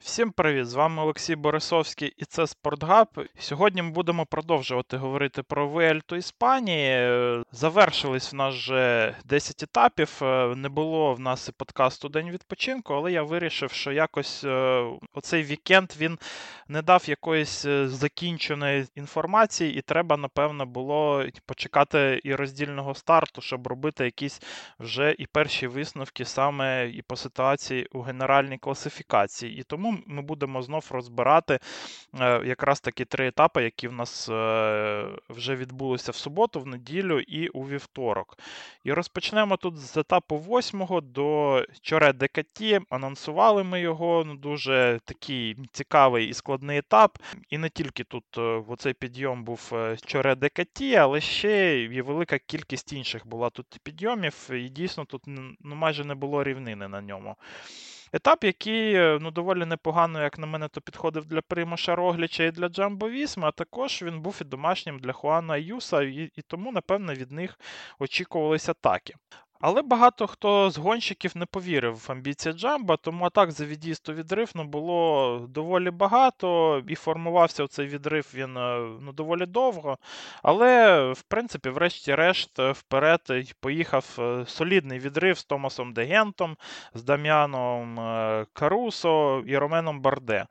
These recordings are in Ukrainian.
Всім привіт! З вами Олексій Борисовський і це Спортгаб. Сьогодні ми будемо продовжувати говорити про Вельту Іспанії. Е, завершились в нас вже 10 етапів. Е, не було в нас і подкасту День відпочинку, але я вирішив, що якось е, оцей вікенд він не дав якоїсь закінченої інформації, і треба, напевно, було почекати і роздільного старту, щоб робити якісь вже і перші висновки саме і по ситуації у генеральній класифікації. І тому тому ми будемо знов розбирати е, якраз такі три етапи, які в нас е, вже відбулися в суботу, в неділю і у вівторок. І розпочнемо тут з етапу 8 до Чоре Декаті. Анонсували ми його. ну Дуже такий цікавий і складний етап. І не тільки тут е, в оцей підйом був Чоре Декаті, але ще і велика кількість інших була тут підйомів. І дійсно тут ну, майже не було рівнини на ньому. Етап, який е, ну, доволі непогано, як на мене, то підходив для Примаша Рогліча і для Джамбо Вісма, а також він був і домашнім для Хуана Юса, і, і тому, напевно, від них очікувалися атаки. Але багато хто з гонщиків не повірив в амбіції Джамба, тому атак за від'їзд у відрив ну, було доволі багато, і формувався цей відрив він е, ну, доволі довго. Але, в принципі, врешті-решт, е, вперед поїхав е, солідний відрив з Томасом Дегентом, з Дам'яном Карусо і Роменом Барде.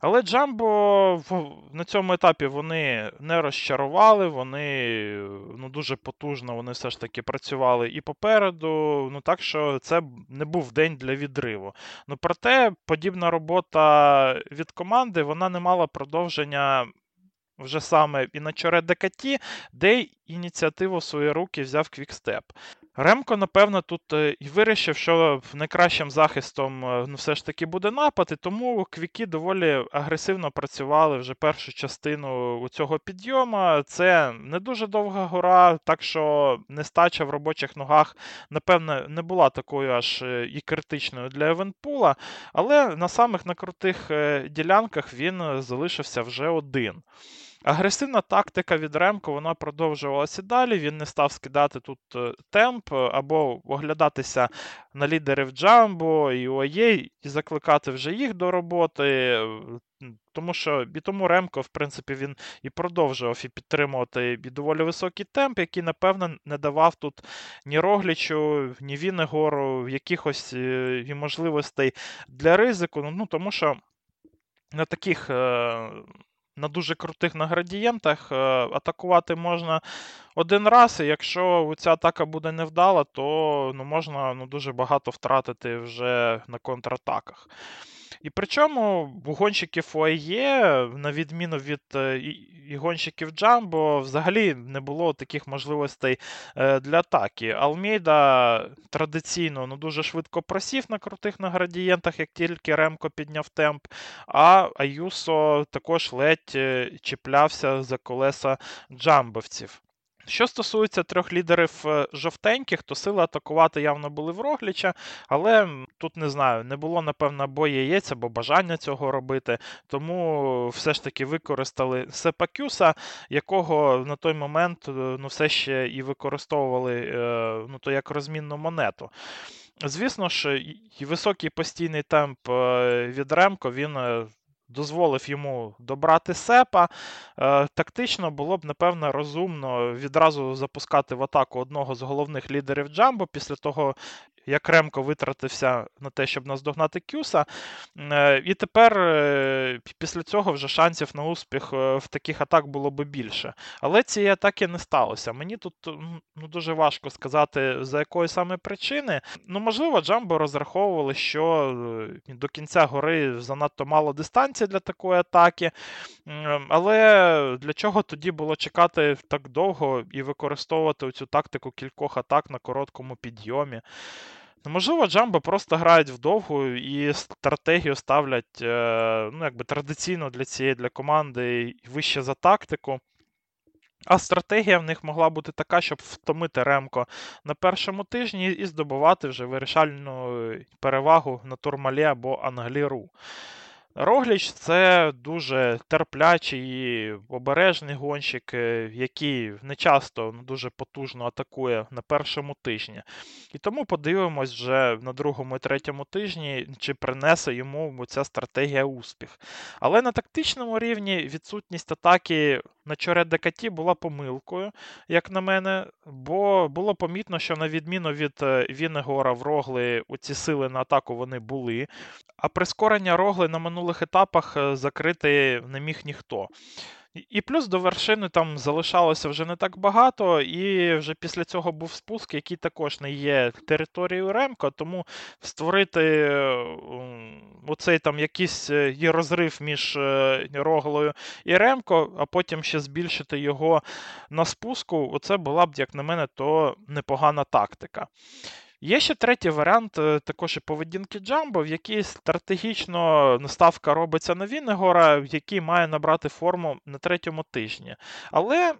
Але Джамбо на цьому етапі вони не розчарували, вони ну, дуже потужно вони все ж таки працювали і попереду. Ну так що це не був день для відриву. Ну проте подібна робота від команди вона не мала продовження. Вже саме і на Чоре де Каті, де ініціативу в свої руки взяв Квікстеп. Ремко, напевно, тут е, і вирішив, що найкращим захистом е, ну, все ж таки буде напад, і тому квіки доволі агресивно працювали вже першу частину у цього підйому. Це не дуже довга гора, так що нестача в робочих ногах, напевно, не була такою аж е, і критичною для Евенпула, але на самих накрутих ділянках він залишився вже один. Агресивна тактика від Ремко вона продовжувалася далі. Він не став скидати тут е, темп або оглядатися на лідерів Джамбо і ОАЄ і закликати вже їх до роботи. Тому що і тому Ремко, в принципі, він і продовжував і підтримувати і доволі високий темп, який, напевно, не давав тут ні Роглічу, ні Вінегору якихось е, і можливостей для ризику. Ну, Тому що на таких е, на дуже крутих на градієнтах е, атакувати можна один раз, і якщо ця атака буде невдала, то ну, можна ну, дуже багато втратити вже на контратаках. І причому у гонщиків ОАЄ, на відміну від е, і гонщиків Джамбо, взагалі не було таких можливостей е, для атаки. Алмейда традиційно ну, дуже швидко просів на крутих на градієнтах, як тільки Ремко підняв темп, а Аюсо також ледь е, чіплявся за колеса джамбовців. Що стосується трьох лідерів е, жовтеньких, то сили атакувати явно були в Рогліча, але тут не знаю, не було, напевно, або яєць, або бажання цього робити. Тому все ж таки використали Сепакюса, якого на той момент е, ну, все ще і використовували е, ну, то як розмінну монету. Звісно ж, і високий постійний темп від Ремко він дозволив йому добрати сепа. Е, тактично було б, напевно, розумно відразу запускати в атаку одного з головних лідерів Джамбо після того, як Ремко витратився на те, щоб наздогнати Кюса. Е, і тепер е, після цього вже шансів на успіх е, в таких атак було би більше. Але цієї атаки не сталося. Мені тут ну, дуже важко сказати, за якої саме причини. Ну, можливо, Джамбо розраховували, що до кінця гори занадто мало дистанції для такої атаки. Але для чого тоді було чекати так довго і використовувати цю тактику кількох атак на короткому підйомі? Можливо, Джамбо просто грають вдовгу і стратегію ставлять е, ну, якби традиційно для цієї для команди вище за тактику. А стратегія в них могла бути така, щоб втомити Ремко на першому тижні і здобувати вже вирішальну перевагу на Турмалі або Англіру. Рогліч це дуже терплячий обережний гонщик, е, який не часто ну, дуже потужно атакує на першому тижні. І тому подивимось вже на другому і третьому тижні, чи принесе йому ця стратегія успіх. Але на тактичному рівні відсутність атаки на Чоре Декаті була помилкою, як на мене, бо було помітно, що на відміну від е, Вінегора в Рогли, ці сили на атаку вони були. А прискорення Рогли на минулих етапах е, закрити не міг ніхто. І плюс до вершини там залишалося вже не так багато, і вже після цього був спуск, який також не є територією Ремко, тому створити оцей там якийсь е, розрив між е, Роглою і Ремко, а потім ще збільшити його на спуску, оце була б, як на мене, то непогана тактика. Є ще третій варіант е, також і поведінки Джамбо, в якій стратегічно наставка робиться на Віннегора, який має набрати форму на третьому тижні. Але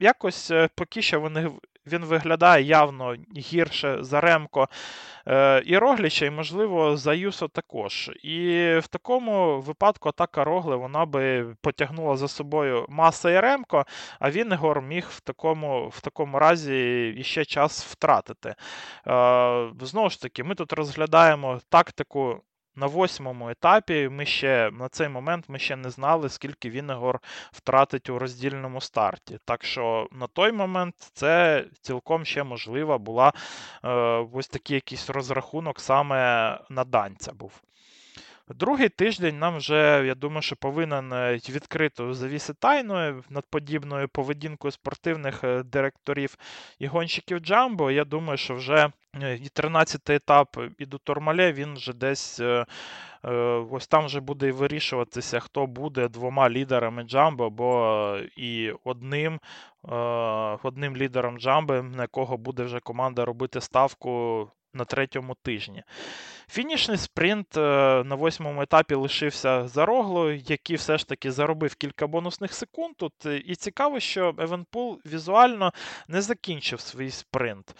якось поки що вони він виглядає явно гірше за Ремко е, і Рогліча, і, можливо, за Юсо також. І в такому випадку атака Рогли вона би потягнула за собою Маса і Ремко, а Віннегор міг в такому в такому разі іще час втратити. Е, знову ж таки, ми тут розглядаємо тактику на восьмому етапі ми ще на цей момент ми ще не знали, скільки Вінегор втратить у роздільному старті. Так що на той момент це цілком ще можлива була е, ось такий якийсь розрахунок саме на данця був. Другий тиждень нам вже, я думаю, що повинен е, відкрито завіси тайною над подібною поведінкою спортивних е, директорів і гонщиків Джамбо. Я думаю, що вже е, і 13-й етап і до Тормале він вже десь ось там вже буде вирішуватися, хто буде двома лідерами Джамбо, або і одним одним лідером Джамбо, на якого буде вже команда робити ставку на третьому тижні. Фінішний спринт е, на восьмому етапі лишився за Роглою, який все ж таки заробив кілька бонусних секунд. Тут е, і цікаво, що Евенпул візуально не закінчив свій спринт.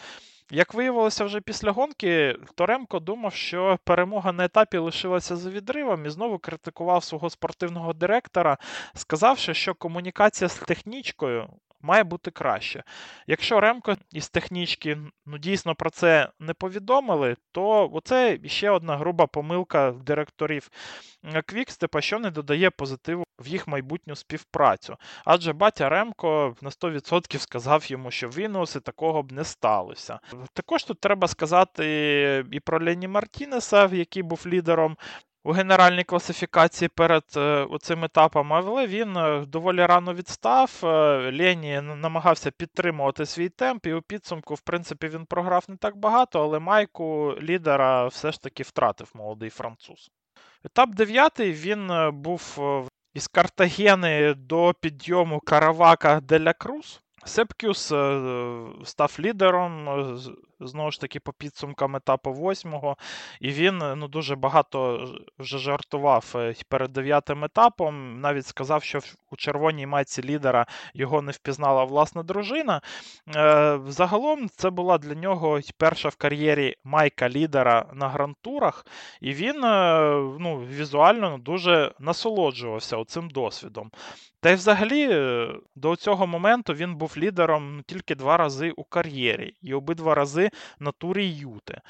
Як виявилося вже після гонки, Торемко думав, що перемога на етапі лишилася за відривом і знову критикував свого спортивного директора, сказавши, що комунікація з технічкою має бути краще. Якщо Ремко із технічки ну, дійсно про це не повідомили, то це ще одна груба помилка директорів Квікстепа, що не додає позитиву в їх майбутню співпрацю. Адже батя Ремко на 100% сказав йому, що Вінуси такого б не сталося. Також тут треба сказати і про Лені Мартінеса, який був лідером у генеральній класифікації перед е, цим етапом, але він е, доволі рано відстав. Е, Лені намагався підтримувати свій темп, і у підсумку, в принципі, він програв не так багато, але майку лідера все ж таки втратив молодий француз. Етап 9 він був із Картагени до підйому Каравака Деля Круз. Сепкюс став лідером знову ж таки, по підсумкам етапу восьмого. І він ну, дуже багато вже жартував е, перед дев'ятим етапом. Навіть сказав, що у червоній майці лідера його не впізнала власна дружина. Е, загалом це була для нього перша в кар'єрі майка лідера на грантурах, і він е, ну, візуально ну, дуже насолоджувався цим досвідом. Та й взагалі до цього моменту він був лідером тільки два рази у кар'єрі, і обидва рази на турі Юти.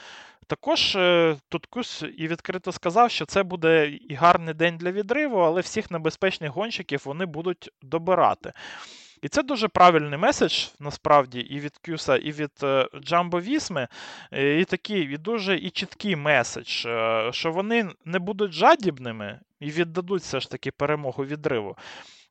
Також е, Туткус і відкрито сказав, що це буде і гарний день для відриву, але всіх небезпечних гонщиків вони будуть добирати. І це дуже правильний меседж, насправді, і від Кюса, і від Джамбо Вісми, і такий і дуже і чіткий меседж, е, що вони не будуть жадібними і віддадуть все ж таки перемогу відриву.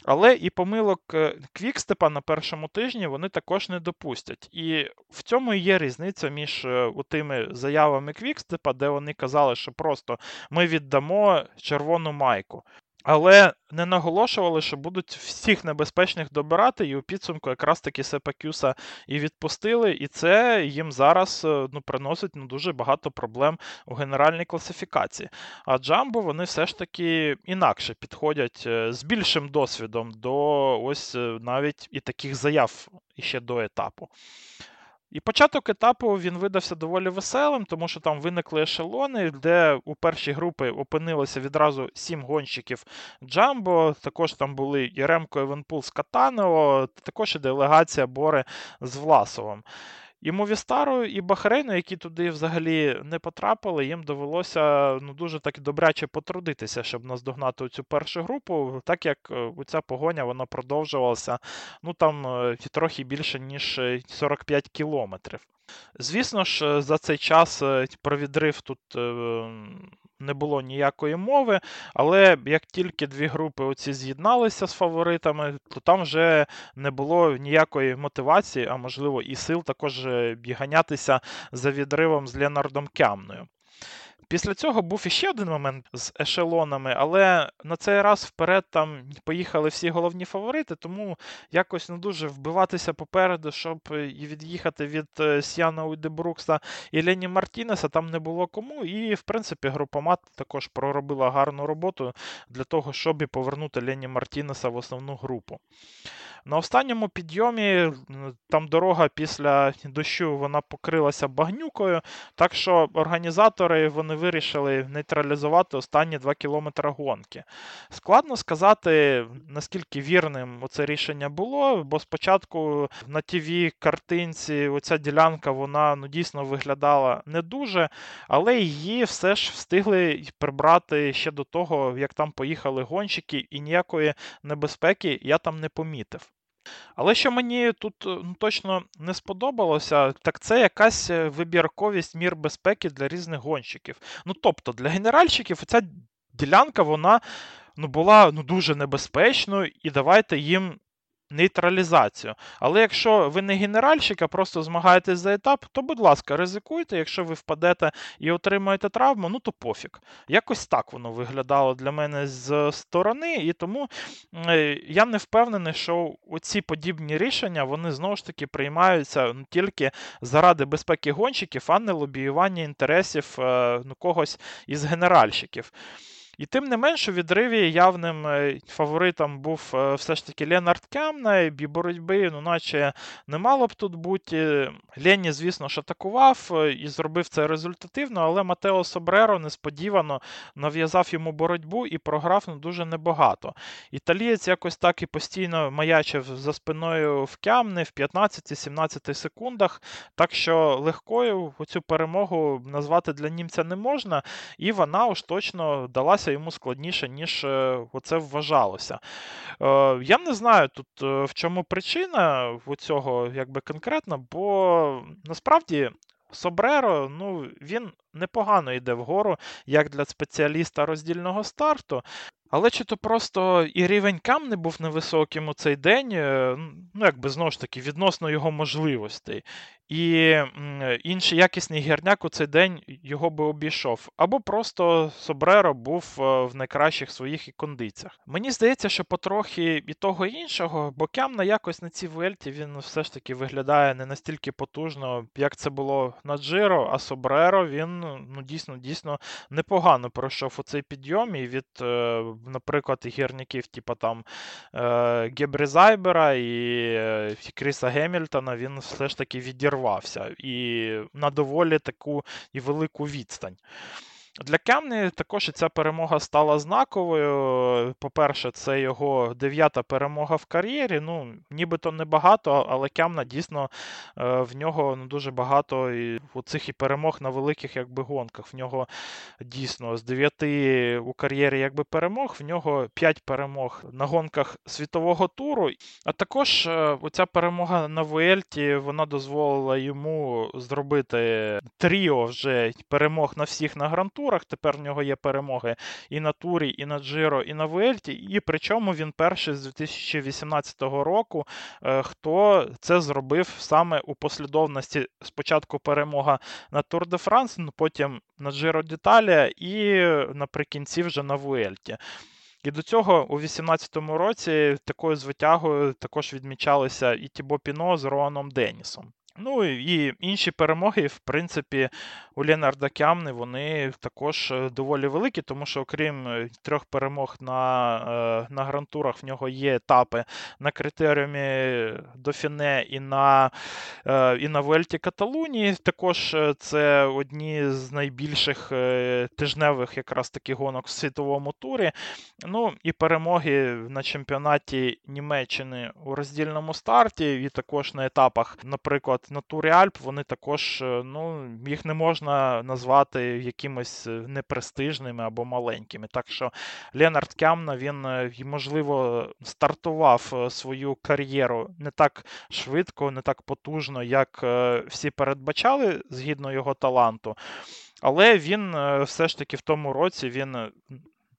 Але і помилок е, Квікстепа на першому тижні вони також не допустять. І в цьому є різниця між е, тими заявами Квікстепа, де вони казали, що просто ми віддамо червону майку. Але не наголошували, що будуть всіх небезпечних добирати, і у підсумку якраз таки Сепакюса і відпустили, і це їм зараз е, ну, приносить ну, дуже багато проблем у генеральній класифікації. А Джамбо вони все ж таки інакше підходять е, з більшим досвідом до ось е, навіть і таких заяв іще до етапу. І початок етапу він видався доволі веселим, тому що там виникли ешелони, де у першій групі опинилося відразу сім гонщиків Джамбо. Також там були і Ремко Евенпул з Катанео, також і делегація Бори з Власовим. І Мовістару, і Бахрейну, які туди взагалі не потрапили, їм довелося ну, дуже так добряче потрудитися, щоб наздогнати цю першу групу, так як е, ця погоня вона продовжувалася ну там е, трохи більше, ніж 45 кілометрів. Звісно ж, за цей час про відрив тут не було ніякої мови, але як тільки дві групи оці з'єдналися з фаворитами, то там вже не було ніякої мотивації, а можливо і сил також біганятися ганятися за відривом з Ленардом Кямною. Після цього був іще один момент з ешелонами, але на цей раз вперед там поїхали всі головні фаворити, тому якось не дуже вбиватися попереду, щоб і від'їхати від е, Сіана Уйдебрукса і Лені Мартінеса там не було кому. І, в принципі, групомат також проробила гарну роботу для того, щоб і повернути Лені Мартінеса в основну групу. На останньому підйомі там дорога після дощу вона покрилася багнюкою, так що організатори вони вирішили нейтралізувати останні 2 кілометри гонки. Складно сказати, наскільки вірним це рішення було, бо спочатку на тіві картинці оця ділянка вона ну, дійсно виглядала не дуже, але її все ж встигли прибрати ще до того, як там поїхали гонщики, і ніякої небезпеки я там не помітив. Але що мені тут е, ну, точно не сподобалося, так це якась е, вибірковість мір безпеки для різних гонщиків. Ну тобто, для генеральщиків ця ділянка вона ну, була ну, дуже небезпечною, і давайте їм нейтралізацію. Але якщо ви не генеральщик, а просто змагаєтесь за етап, то, будь ласка, ризикуйте, якщо ви впадете і отримаєте травму, ну то пофіг. Якось так воно виглядало для мене з сторони, і тому е, я не впевнений, що оці подібні рішення вони знову ж таки приймаються тільки заради безпеки гонщиків, а не лобіювання інтересів е, ну, когось із генеральщиків. І тим не менш, у відриві явним е, фаворитом був е, все ж таки Ленард Кемна, і боротьби, ну, наче не мало б тут бути. Лені, звісно ж, атакував е, і зробив це результативно, але Матео Собреро несподівано нав'язав йому боротьбу і програв ну, дуже небагато. Італієць якось так і постійно маячив за спиною в Кямни в 15-17 секундах. Так що легкою цю перемогу назвати для німця не можна, і вона уж точно далася давалося йому складніше, ніж е, оце вважалося. Е, я не знаю тут е, в чому причина цього якби конкретно, бо насправді. Собреро, ну, він непогано йде вгору, як для спеціаліста роздільного старту. Але чи то просто і рівень кам не був невисоким у цей день, ну, якби знову ж таки, відносно його можливостей. І інший якісний гірняк у цей день його би обійшов. Або просто Собреро був е, в найкращих своїх кондиціях. Мені здається, що потрохи і того іншого, бо Кямна якось на цій вельті він все ж таки виглядає не настільки потужно, як це було на Джиро, а Собреро він ну, дійсно дійсно непогано пройшов у цей підйом. І від, е, наприклад, гірників, типу там е, Гебрі Зайбера і Кріса Гемільтона, він все ж таки відірвав відірвався і на доволі таку і велику відстань. Для Кемні також ця перемога стала знаковою. По-перше, це його дев'ята перемога в кар'єрі. Ну, нібито небагато, але Кемна дійсно е, в нього ну, дуже багато і цих і перемог на великих якби, гонках. В нього дійсно з дев'яти у кар'єрі якби, перемог, в нього п'ять перемог на гонках світового туру. А також е, оця перемога на Вуельті вона дозволила йому зробити тріо вже перемог на всіх на гранту турах. Тепер в нього є перемоги і на турі, і на Джиро, і на Вуельті. І причому він перший з 2018 року, е, хто це зробив саме у послідовності. Спочатку перемога на Тур де Франс, ну, потім на Джиро д'Італія і наприкінці вже на Вуельті. І до цього у 2018 році такою звитягою також відмічалися і Тібо Піно з Роаном Денісом. Ну і інші перемоги, в принципі, у Ленарда Кямни вони також е, доволі великі, тому що, окрім е, трьох перемог на е, на грантурах, в нього є етапи на критеріумі Дофіне і на і на Вельті Каталунії. Також це одні з найбільших тижневих якраз таки гонок в світовому турі. Ну і перемоги на чемпіонаті Німеччини у роздільному старті, і також на етапах, наприклад на турі Альп вони також, е, ну, їх не можна назвати якимось е, непрестижними або маленькими. Так що Ленард Кямна, він, е, можливо, стартував свою кар'єру не так швидко, не так потужно, як всі передбачали згідно його таланту. Але він все ж таки в тому році він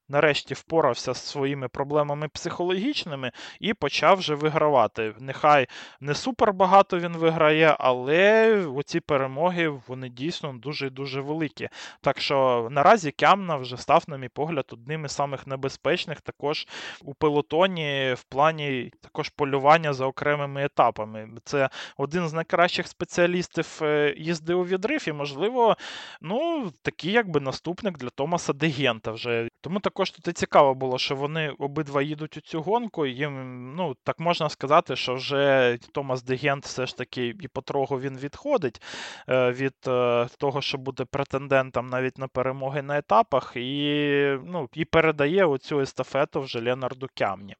нарешті впорався з своїми проблемами психологічними і почав вже вигравати. Нехай не супер багато він виграє, але оці перемоги вони дійсно дуже дуже великі. Так що наразі Кямна вже став, на мій погляд, одним із самих небезпечних також у пелотоні в плані також полювання за окремими етапами. Це один з найкращих спеціалістів е, їзди у відрив, і, можливо, ну, такий якби наступник для Томаса Дегента вже. Тому також тут цікаво було, що вони обидва їдуть у цю гонку. Їм, ну, так можна сказати, що вже Томас Дегент все ж таки і потроху він відходить е, від е, того, що буде претендентом навіть на перемоги на етапах, і ну, і передає оцю естафету вже Ленарду Кямні.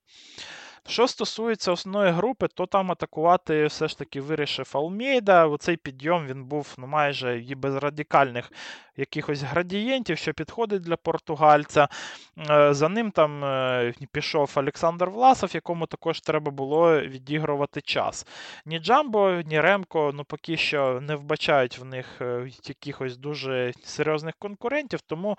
Що стосується основної групи, то там атакувати все ж таки вирішив Алмейда. Оцей підйом він був ну, майже і без радикальних якихось градієнтів, що підходить для португальця. Е, за ним там е, пішов Олександр Власов, якому також треба було відігрувати час. Ні Джамбо, ні Ремко ну, поки що не вбачають в них е, якихось дуже серйозних конкурентів, тому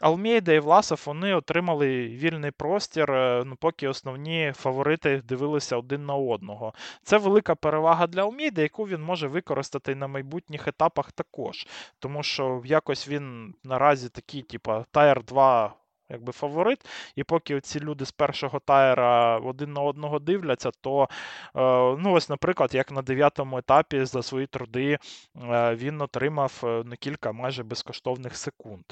Алмейда і Власов вони отримали вільний простір, е, ну, поки основні фаворити дивилися один на одного. Це велика перевага для Алмейда, яку він може використати на майбутніх етапах також. Тому що якось він наразі такий, типу, Тайр 2 якби фаворит. І поки ці люди з першого тайра один на одного дивляться, то, е, ну ось, наприклад, як на дев'ятому етапі за свої труди е, він отримав е, на кілька майже безкоштовних секунд.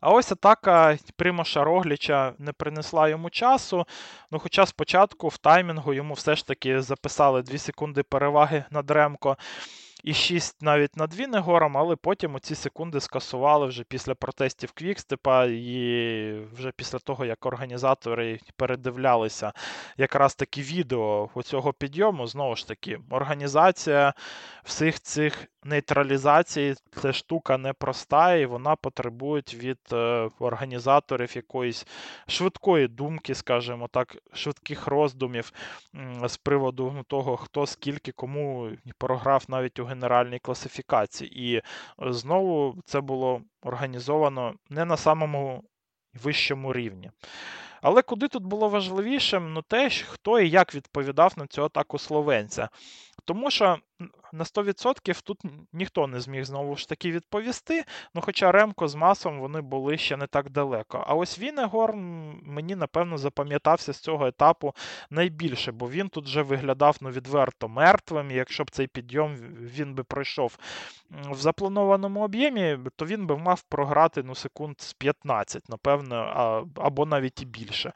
А ось атака Примоша Рогліча не принесла йому часу. Ну, Хоча спочатку в таймінгу йому все ж таки записали 2 секунди переваги над Ремко і 6 навіть над Вінегором, але потім оці секунди скасували вже після протестів Квікстепа і вже після того, як організатори передивлялися якраз таки відео цього підйому. Знову ж таки, організація всіх цих нейтралізацій це штука непроста, і вона потребує від е, організаторів якоїсь швидкої думки, скажімо так, швидких роздумів з приводу того, хто скільки кому програв навіть у генеральній класифікації. І е, знову це було організовано не на самому вищому рівні. Але куди тут було важливішим, ну те, хто і як відповідав на цю атаку словенця. Тому що на 100% тут ніхто не зміг знову ж таки відповісти. Ну, хоча Ремко з Масом вони були ще не так далеко. А ось Вінегор мені, напевно, запам'ятався з цього етапу найбільше, бо він тут вже виглядав ну, відверто мертвим. І якщо б цей підйом він би пройшов в запланованому об'ємі, то він би мав програти ну, секунд з 15, напевно, або навіть і більше.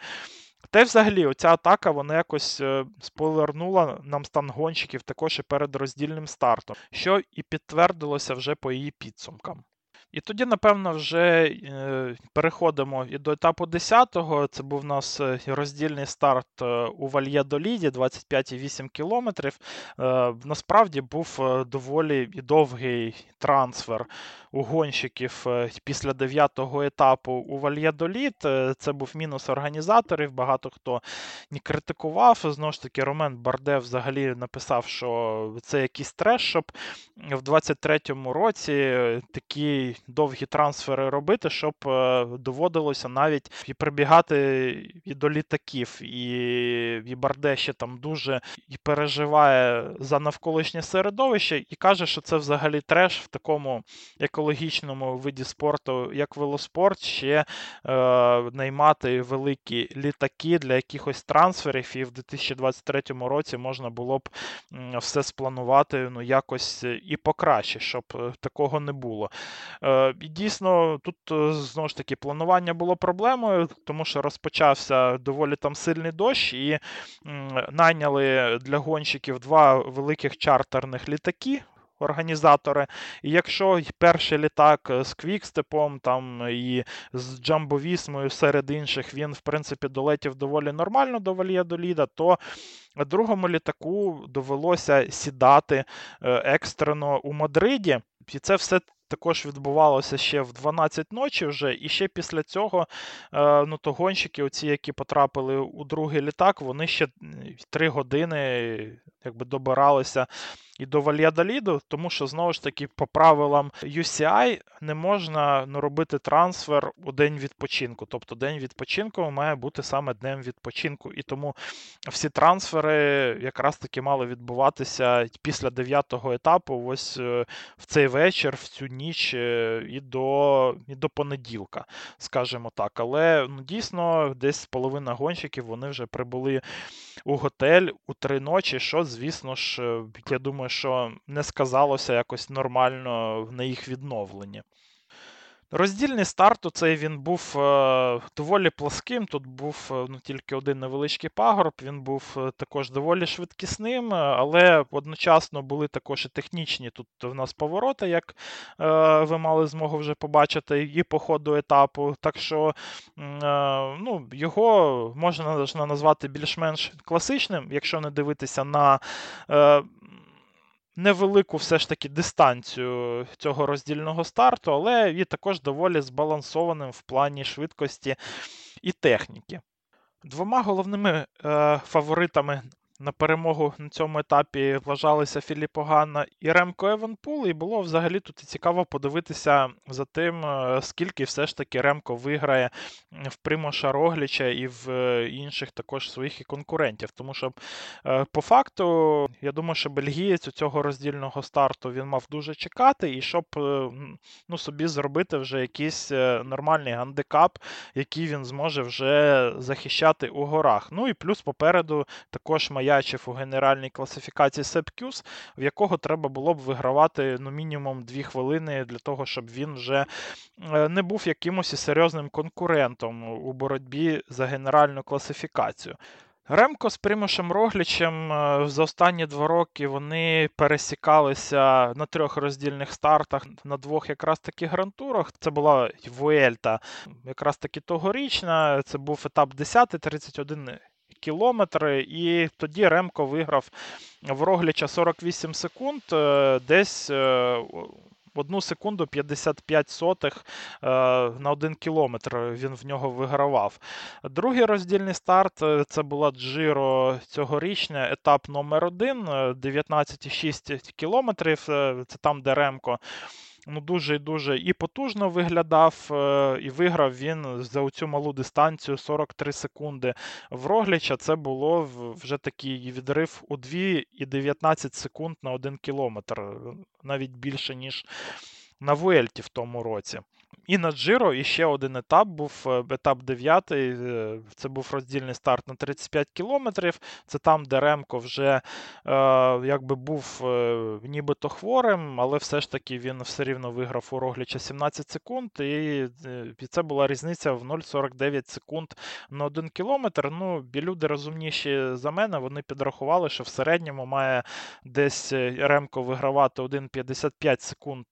Й взагалі, оця атака вона якось е, спойлернула нам стан гонщиків також і перед роздільним стартом, що і підтвердилося вже по її підсумкам. І тоді, напевно, вже е, переходимо і до етапу 10-го. Це був у нас е, роздільний старт у Вальєдоліді, 25,8 кілометрів. Насправді був доволі довгий трансфер у гонщиків після 9-го етапу у Вальєдолід. Це був мінус організаторів. Багато хто не критикував. Знову ж таки, Ромен Барде взагалі написав, що це якийсь треш, щоб в 23-му році такий довгі трансфери робити, щоб е, доводилося навіть і прибігати і до літаків. І і Барде ще там дуже і переживає за навколишнє середовище, і каже, що це взагалі треш в такому, як екологічному виді спорту, як велоспорт, ще е, наймати великі літаки для якихось трансферів, і в 2023 році можна було б все спланувати ну, якось і покраще, щоб е, такого не було. Е, І дійсно, тут е, знову ж таки планування було проблемою, тому що розпочався доволі там сильний дощ, і найняли для гонщиків два великих чартерних літаки організатори. І якщо перший літак е, з Квікстепом там і з Джамбовісмою серед інших він, в принципі, долетів доволі нормально до Вальєдоліда, то другому літаку довелося сідати е, екстрено у Мадриді. І це все також відбувалося ще в 12 ночі вже, і ще після цього е, ну, то гонщики, оці, які потрапили у другий літак, вони ще 3 години якби добиралися і до Вальядоліду, тому що знову ж таки по правилам UCI не можна ну, робити трансфер у день відпочинку. Тобто день відпочинку має бути саме днем відпочинку. І тому всі трансфери якраз таки мали відбуватися після 9-го етапу, ось е, в цей вечір, в цю ніч е, і до і до понеділка, скажімо так. Але ну, дійсно десь половина гонщиків вони вже прибули у готель у три ночі, що, звісно ж, е, я думаю, що не сказалося якось нормально на їх відновленні. Роздільний старт у цей він був е, доволі пласким. Тут був е, ну, тільки один невеличкий пагорб, він був е, також доволі швидкісним, але одночасно були також і технічні тут в нас повороти, як ви мали змогу вже побачити, і по ходу етапу. Так що ну, його можна назвати більш-менш класичним, якщо не дивитися на невелику все ж таки дистанцію цього роздільного старту, але і також доволі збалансованим в плані швидкості і техніки. Двома головними е, фаворитами на перемогу на цьому етапі вважалися Філіппо Ганна і Ремко Еванпул, і було взагалі тут цікаво подивитися за тим, е, скільки все ж таки Ремко виграє в Примоша Рогліча і в е, інших також своїх конкурентів. Тому що е, по факту, я думаю, що бельгієць у цього роздільного старту він мав дуже чекати, і щоб ну, собі зробити вже якийсь нормальний гандикап, який він зможе вже захищати у горах. Ну і плюс попереду також має маячив у генеральній класифікації Сепкюс, в якого треба було б вигравати ну, мінімум 2 хвилини для того, щоб він вже е, не був якимось серйозним конкурентом у боротьбі за генеральну класифікацію. Ремко з Примушем Роглічем е, за останні два роки вони пересікалися на трьох роздільних стартах на двох якраз таки грантурах. Це була Вуельта, якраз таки тогорічна. Це був етап 10, 31 кілометри, і тоді Ремко виграв в Рогліча 48 секунд, е, десь. Е, одну секунду 55 сотих е, на один кілометр він в нього вигравав. Другий роздільний старт це була Джиро цьогорічня, етап номер 1 19,6 кілометрів. Це там, де Ремко ну, дуже і дуже і потужно виглядав, е, і виграв він за цю малу дистанцію 43 секунди. В Рогліча це було вже такий відрив у 2 і 19 секунд на 1 кілометр, навіть більше, ніж на Вуельті в тому році. І на Джиро і ще один етап був е, етап 9. Е, це був роздільний старт на 35 кілометрів. Це там, де Ремко вже е, якби був е, нібито хворим, але все ж таки він все рівно виграв у Рогліча 17 секунд. І, і це була різниця в 0,49 секунд на 1 кілометр. Ну, люди розумніші за мене, вони підрахували, що в середньому має десь Ремко вигравати 1,55 секунд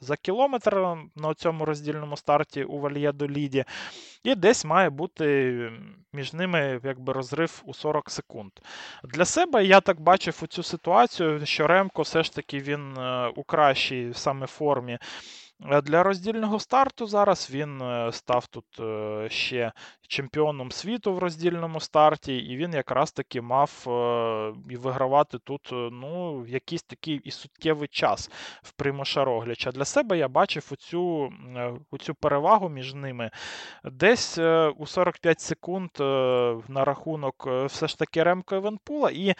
за кілометр на цьому роздільному старті у Вальєдоліді. І десь має бути між ними якби розрив у 40 секунд. Для себе я так бачив у цю ситуацію, що Ремко все ж таки він е, у кращій саме формі. Е, для роздільного старту зараз він е, став тут е, ще чемпіоном світу в роздільному старті, і він якраз таки мав і вигравати тут ну, якийсь такий і суттєвий час в Примоша Рогляча. Для себе я бачив оцю, оцю перевагу між ними. Десь у 45 секунд на рахунок все ж таки Ремко Евенпула. І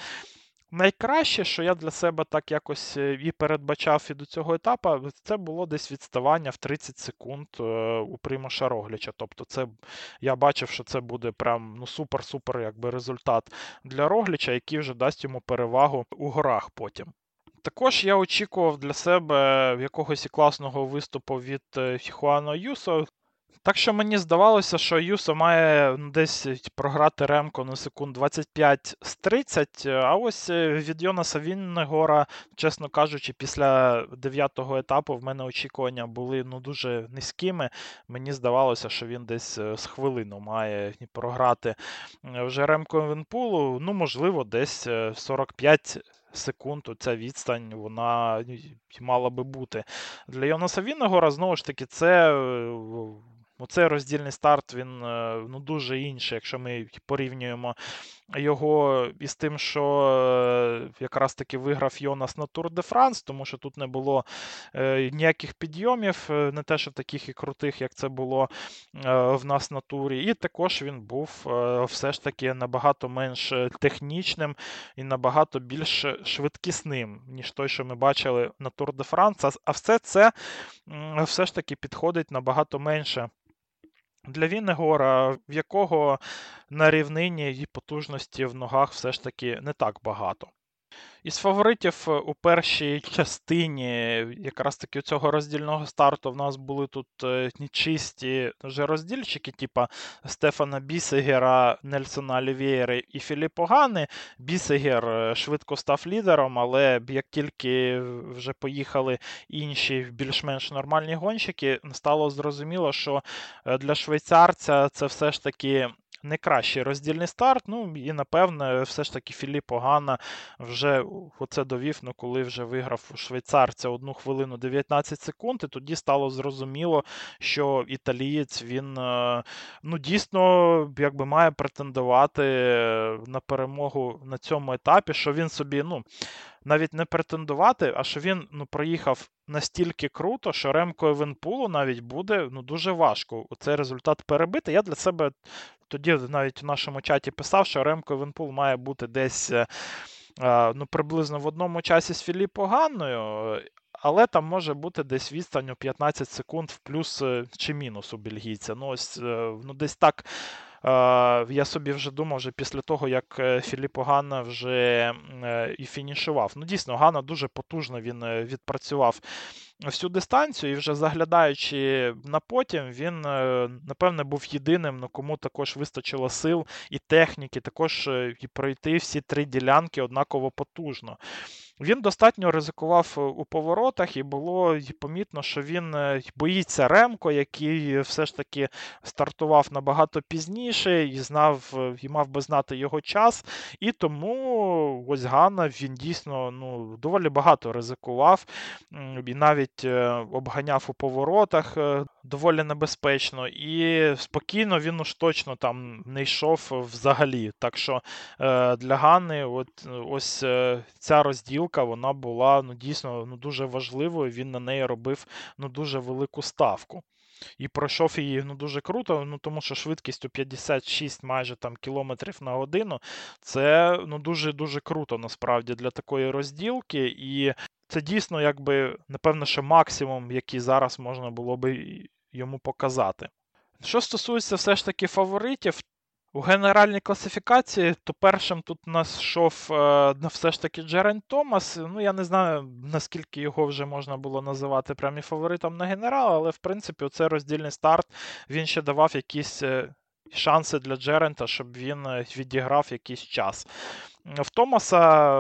Найкраще, що я для себе так якось е, і передбачав і до цього етапу, це було десь відставання в 30 секунд е, у Примуша Рогліча. Тобто, це я бачив, що це буде прям ну супер-супер якби результат для Рогліча, який вже дасть йому перевагу у горах потім. Також я очікував для себе якогось і класного виступу від е, Хуано Юсо. Так що мені здавалося, що Юсо має ну, десь програти Ремко на секунд 25 з 30. А ось е, від Йонаса Віннегора, чесно кажучи, після дев'ятого етапу в мене очікування були ну, дуже низькими. Мені здавалося, що він десь е, з хвилину має програти вже Ремко Вінпулу. Ну, можливо, десь 45 секунд ця відстань вона мала би бути. Для Йонаса Віннегора, знову ж таки, це. Оцей роздільний старт він е, ну, дуже інший, якщо ми порівнюємо його із тим, що е, якраз таки виграв Йонас на Тур де Франс, тому що тут не було е, ніяких підйомів, не те, що таких і крутих, як це було в нас на турі. І також він був все ж таки набагато менш технічним і набагато більш швидкісним, ніж той, що ми бачили на Тур де Франс. А все це все ж таки підходить набагато менше для Віннегора, в якого на рівнині і потужності в ногах все ж таки не так багато. Із фаворитів е, у першій частині якраз таки цього роздільного старту в нас були тут е, чисті вже роздільчики, типа Стефана Бісегера, Нельсона Олівєєри і Філіппо Гани. Бісегер е, швидко став лідером, але як тільки вже поїхали інші більш-менш нормальні гонщики, стало зрозуміло, що для швейцарця це все ж таки не кращий роздільний старт. Ну і напевне, все ж таки Філіп Огана вже оце довів, ну коли вже виграв у швейцарця одну хвилину 19 секунд, і тоді стало зрозуміло, що італієць він е, ну дійсно якби має претендувати на перемогу на цьому етапі, що він собі, ну навіть не претендувати, а що він ну, проїхав настільки круто, що Ремко Евенпулу навіть буде ну, дуже важко цей результат перебити. Я для себе тоді навіть в нашому чаті писав, що Ремко Евенпул має бути десь е, ну, приблизно в одному часі з Філіппо Ганною. Але там може бути десь відстань у 15 секунд в плюс е, чи мінус у бельгійця. Ну, ось е, ну, десь так я собі вже думав вже після того, як е, Філіппо Ганна вже е, і фінішував. Ну, дійсно, Ганна дуже потужно він е, відпрацював всю дистанцію, і вже заглядаючи на потім, він, напевне, був єдиним, ну, кому також вистачило сил і техніки, також і пройти всі три ділянки однаково потужно. Він достатньо ризикував е, у поворотах, і було помітно, що він е, боїться Ремко, який все ж таки стартував набагато пізніше і знав, е, і мав би знати його час. І тому ось Ганна він дійсно ну, доволі багато ризикував і навіть обганяв у поворотах доволі небезпечно. І спокійно він уж точно там не йшов взагалі. Так що для Ганни от, ось ця розділка вона була ну, дійсно ну, дуже важливою. Він на неї робив ну, дуже велику ставку. І пройшов її ну, дуже круто, ну тому що швидкість у 56 майже там кілометрів на годину. Це ну, дуже-дуже круто насправді для такої розділки. І це дійсно, якби, напевно, що максимум, який зараз можна було би йому показати. Що стосується все ж таки фаворитів, у генеральній класифікації, то першим тут нас йшов е, все ж таки Джерен Томас. Ну, я не знаю, наскільки його вже можна було називати прямі фаворитом на генерал, але в принципі оцей роздільний старт він ще давав якісь е, шанси для Джерента, щоб він е, відіграв якийсь час. В Томаса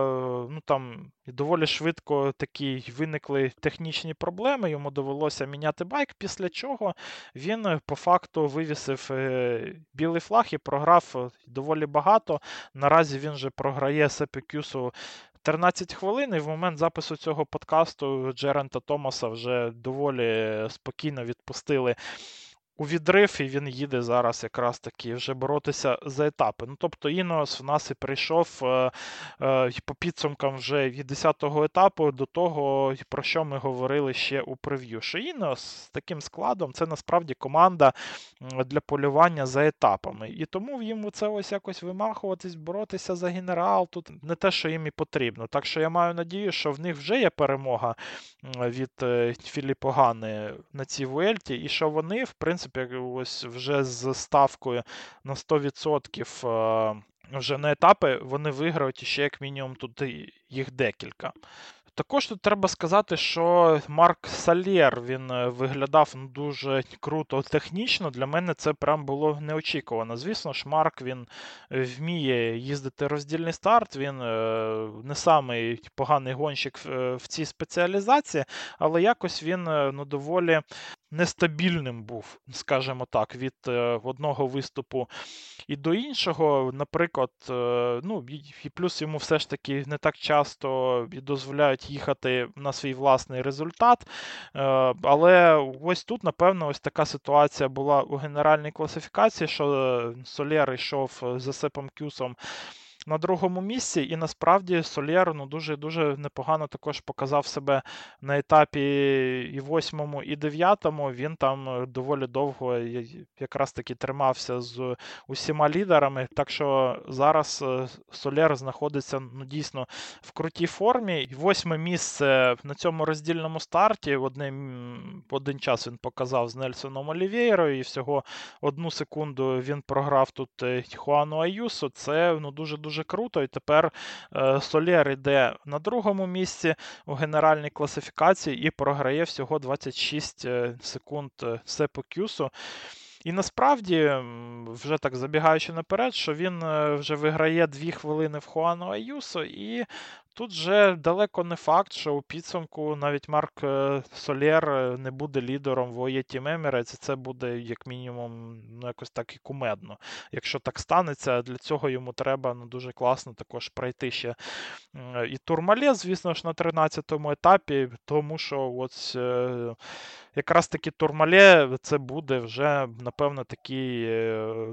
ну, там доволі швидко такі виникли технічні проблеми. Йому довелося міняти байк, після чого він е, по факту вивісив е, білий флаг і програв доволі багато. Наразі він же програє Сепекюсу 13 хвилин, і в момент запису цього подкасту Джерента Томаса вже доволі спокійно відпустили у відрив, і він їде зараз якраз таки вже боротися за етапи. Ну, Тобто Інос в нас і прийшов е, е, по підсумкам вже від 10-го етапу до того, про що ми говорили ще у прев'ю. Що Інос з таким складом це насправді команда для полювання за етапами. І тому їм це ось якось вимахуватись, боротися за генерал. Тут не те, що їм і потрібно. Так що я маю надію, що в них вже є перемога від е, Філіпогани на цій Вуельті, і що вони, в принципі, ось вже з ставкою на 100% е, вже на етапи вони виграють ще як мінімум тут їх декілька. Також тут треба сказати, що Марк Сальєр він е, виглядав ну, дуже круто технічно. Для мене це прям було неочікувано. Звісно ж, Марк він е, вміє їздити роздільний старт. Він е, не самий поганий гонщик в цій спеціалізації, але якось він ну, доволі нестабільним був, скажімо так, від одного виступу і до іншого. Наприклад, ну і плюс йому все ж таки не так часто дозволяють їхати на свій власний результат. Е, але ось тут, напевно, ось така ситуація була у генеральній класифікації, що е, Солєр йшов за Сепом Кюсом на другому місці, і насправді Сольєр ну, дуже-дуже непогано також показав себе на етапі і восьмому, і дев'ятому. Він там е, доволі довго якраз таки тримався з усіма лідерами. Так що зараз е, Солєр знаходиться ну, дійсно в крутій формі. Восьме місце на цьому роздільному старті. Одним, один час він показав з Нельсоном Олівєєрою, і всього одну секунду він програв тут е, Хуану Аюсу. Це ну, дуже-дуже дуже круто. І тепер е, Солєр йде на другому місці у генеральній класифікації і програє всього 26 е, секунд е, Сепу Кюсу. І насправді, вже так забігаючи наперед, що він вже виграє 2 хвилини в Хуану Аюсо, і Тут же далеко не факт, що у підсумку навіть Марк е, Солєр е, не буде лідером в ОЄ Team Emirates, це буде як мінімум ну, якось так і кумедно. Якщо так станеться, для цього йому треба ну, дуже класно також пройти ще і Турмале, звісно ж, на 13-му етапі, тому що ось е, якраз таки Турмале це буде вже, напевно, такий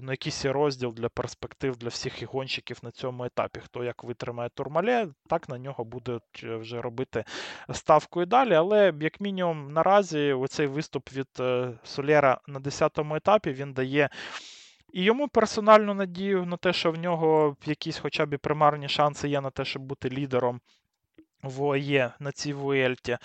ну, якийсь розділ для перспектив для всіх гонщиків на цьому етапі. Хто як витримає Турмале, так на нього будуть е, вже робити ставку і далі. Але, як мінімум, наразі оцей виступ від е, Солєра на 10-му етапі він дає. І йому персональну надію на те, що в нього якісь хоча б примарні шанси є на те, щоб бути лідером ВОЄ на цій Вуельті.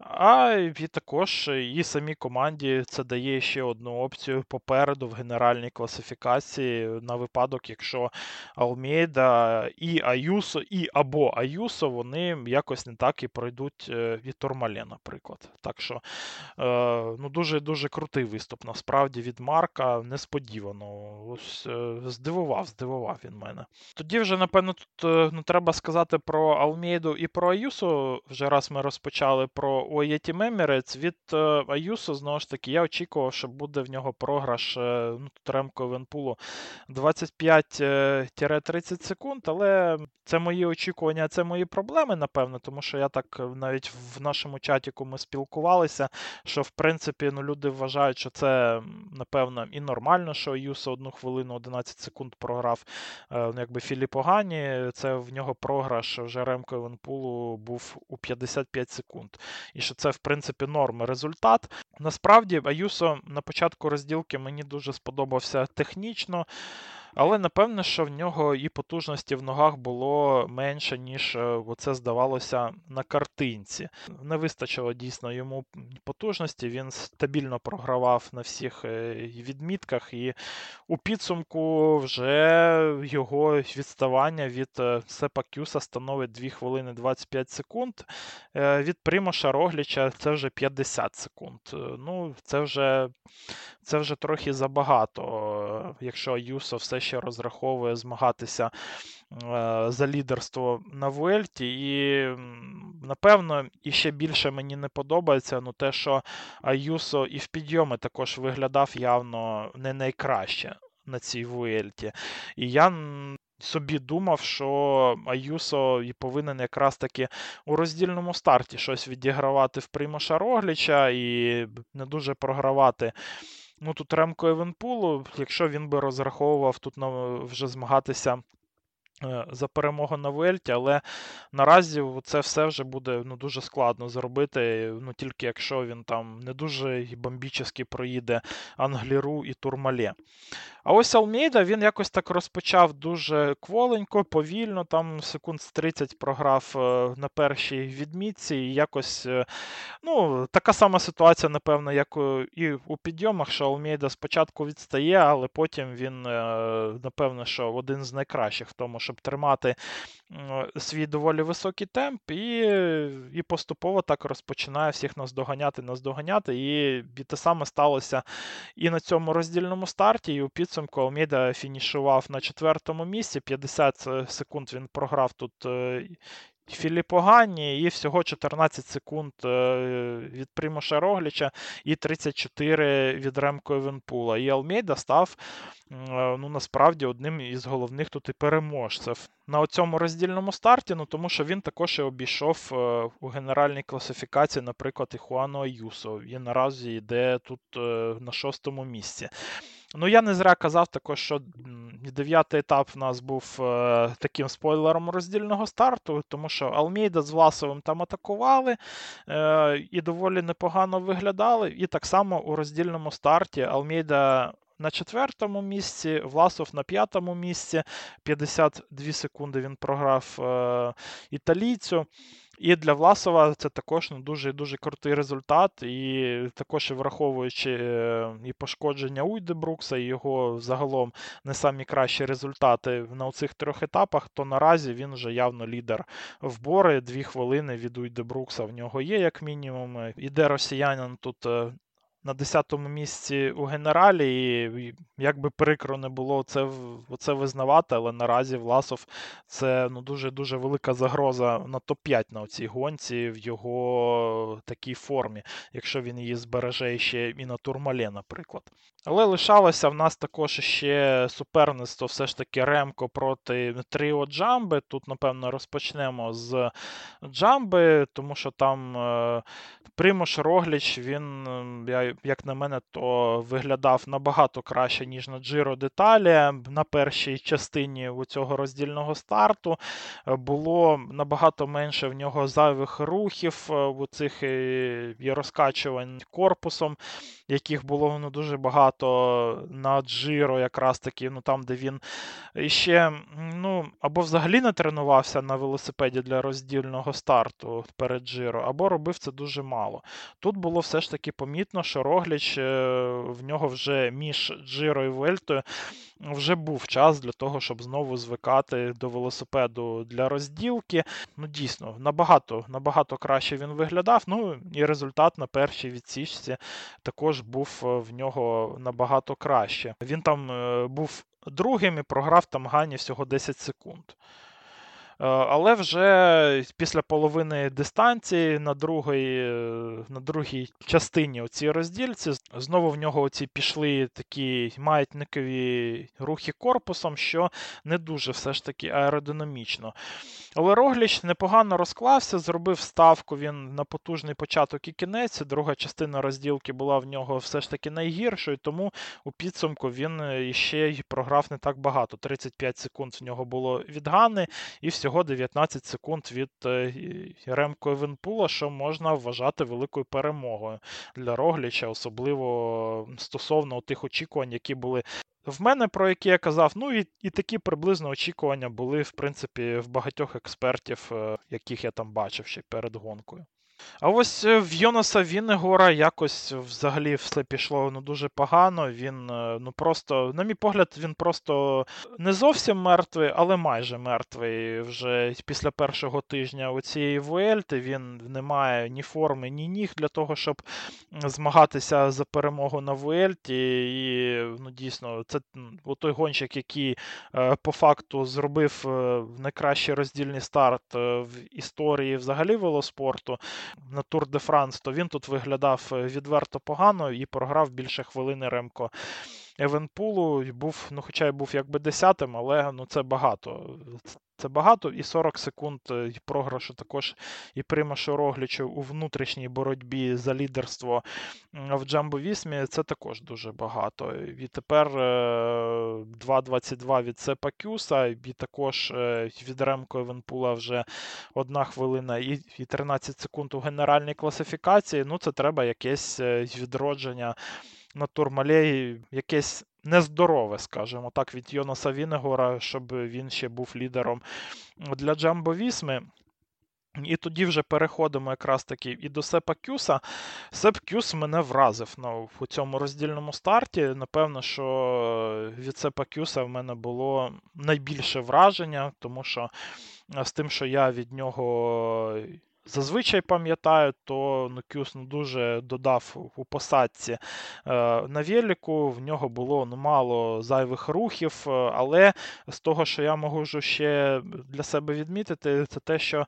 А і також і самій команді це дає ще одну опцію попереду в генеральній класифікації на випадок, якщо Алмейда і Аюсо, і або Аюсо вони якось не так і пройдуть е, від Тормале, наприклад. Так що е, ну, дуже-дуже крутий виступ насправді від Марка. Несподівано. Ось е, Здивував, здивував він мене. Тоді вже, напевно, тут ну, треба сказати про Алмейду і про Аюсо. Аюсо, вже раз ми розпочали про Оєті Мемірець, від е, Аюсо, знову ж таки, я очікував, що буде в нього програш е, ну, Ремко Венпулу 25-30 секунд, але це мої очікування, це мої проблеми, напевно, тому що я так навіть в нашому чаті ми спілкувалися, що в принципі ну, люди вважають, що це, напевно, і нормально, що Аюсо одну хвилину 11 секунд програв е, ну, якби Філіп Огані, це в нього програш вже Ремко Венпулу був у 55 секунд. І що це, в принципі, норм результат. Насправді, Аюсо на початку розділки мені дуже сподобався технічно. Але напевне, що в нього і потужності в ногах було менше, ніж е, це здавалося на картинці. Не вистачило дійсно йому потужності, він стабільно програвав на всіх е, відмітках, і у підсумку вже його відставання від е, Сепа Кюса становить 2 хвилини 25 секунд. Від Примоша Рогліча це вже 50 секунд. Ну, Це вже це вже трохи забагато, якщо Юсо все ще розраховує змагатися е, за лідерство на Вуельті. І, напевно, і ще більше мені не подобається ну, те, що Аюсо і в підйоми також виглядав явно не найкраще на цій Вуельті. І я. Собі думав, що Аюсо і повинен якраз таки у роздільному старті щось відігравати в Примоша Рогліча і не дуже програвати Ну тут Ремко Евенпулу, якщо він би розраховував тут вже змагатися Е, за перемогу на Вельті, але наразі це все вже буде ну, дуже складно зробити, ну тільки якщо він там не дуже бомбічно проїде Англіру і Турмалє. А ось Алмейда він якось так розпочав дуже кволенько, повільно, там секунд з 30 програв е, на першій відмітці. І якось е, ну, така сама ситуація, напевно, як і у підйомах, що Алмейда спочатку відстає, але потім він, напевно, що один з найкращих в тому, щоб тримати свій доволі високий темп, і і поступово так розпочинає всіх наздоганяти, наздоганяти. І, і те саме сталося і на цьому роздільному старті. І у підсумку Алміда фінішував на четвертому місці. 50 секунд він програв тут е, Філіппо Ганні і всього 14 секунд е, від Примуша Рогліча і 34 від Ремко Евенпула. І Алмейда став ну, насправді одним із головних тут і переможців на цьому роздільному старті, ну тому що він також і обійшов е, у генеральній класифікації, наприклад, і Хуану Аюсо. І наразі йде тут е, на шостому місці. Ну, я не зря казав також, що дев'ятий етап в нас був е, таким спойлером роздільного старту, тому що Алмейда з Власовим там атакували е, і доволі непогано виглядали. І так само у роздільному старті Алмейда на четвертому місці, Власов на п'ятому місці. 52 секунди він програв е, італійцю. І для Власова це також ну, дуже дуже крутий результат. І також враховуючи е, і пошкодження Уйдебрукса, і його загалом не самі кращі результати на цих трьох етапах, то наразі він вже явно лідер вбори. Дві хвилини від Уйдебрукса в нього є, як мінімум. Іде росіянин тут е, на 10-му місці у генералі, і як би прикро не було це це визнавати, але наразі Власов це ну, дуже-дуже велика загроза на топ-5 на цій гонці в його такій формі, якщо він її збереже ще і на турмале, наприклад. Але лишалося в нас також ще суперництво, все ж таки Ремко проти Тріо Джамби. Тут, напевно, розпочнемо з Джамби, тому що там е, Примуш Рогліч, він, як на мене, то виглядав набагато краще, ніж на Джиро Деталі. На першій частині у цього роздільного старту було набагато менше в нього зайвих рухів, е, у цих е, і розкачувань корпусом, яких було ну, дуже багато на Джиро, якраз таки, ну там, де він ще ну, або взагалі не тренувався на велосипеді для роздільного старту перед Джиро, або робив це дуже мало. Тут було все ж таки помітно, що Рогліч е, в нього вже між Джиро і Вельтою вже був час для того, щоб знову звикати до велосипеду для розділки. Ну, дійсно, набагато набагато краще він виглядав. Ну і результат на першій відсічці також був е, в нього набагато краще. Він там е, був другим і програв там Гані всього 10 секунд. Е, але вже після половини дистанції на другій е, на другій частині у цій роздільці знову в нього оці пішли такі маятникові рухи корпусом, що не дуже все ж таки аеродинамічно. Але Рогліч непогано розклався, зробив ставку він на потужний початок і кінець. Друга частина розділки була в нього все ж таки найгіршою, тому у підсумку він ще й програв не так багато. 35 секунд в нього було від Гани, і всього 19 секунд від е, Ремко Венпула, що можна вважати великою перемогою для Рогліча, особливо стосовно тих очікувань, які були в мене, про які я казав, ну і і такі приблизно очікування були, в принципі, в багатьох експертів, е, яких я там бачив ще перед гонкою. А ось е, в Йонаса Віннегора якось взагалі все пішло ну, дуже погано. Він е, ну просто, на мій погляд, він просто не зовсім мертвий, але майже мертвий. Вже після першого тижня у цієї Вуельти він не має ні форми, ні ніг для того, щоб змагатися за перемогу на Вуельті. І ну, дійсно, це той гонщик, який е, по факту зробив найкращий роздільний старт в історії взагалі велоспорту на Тур де Франс, то він тут виглядав е, відверто погано і програв більше хвилини Ремко Евенпулу був, ну хоча й був якби десятим, але ну це багато. Це багато, і 40 секунд е, програшу також і Примашу Роглічу у внутрішній боротьбі за лідерство в Джамбо Вісмі це також дуже багато. І тепер 2.22 е, від Сепа Кюса, і також е, від Ремко Евенпула вже одна хвилина і 13 секунд у генеральній класифікації. Ну, це треба якесь відродження на турмалеї, якесь нездорове, скажімо так, від Йонаса Вінегора, щоб він ще був лідером для Джамбо Вісми. І тоді вже переходимо якраз таки і до Сепа Кюса. Сеп Кюс мене вразив ну, у цьому роздільному старті. Напевно, що від Сепа Кюса в мене було найбільше враження, тому що з тим, що я від нього Зазвичай пам'ятаю, то ну, Кюс ну, дуже додав у посадці. Е, на Веліку, в нього було ну, мало зайвих рухів, е, але з того, що я можу ще для себе відмітити, це те, що